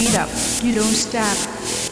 speed up. You don't stop.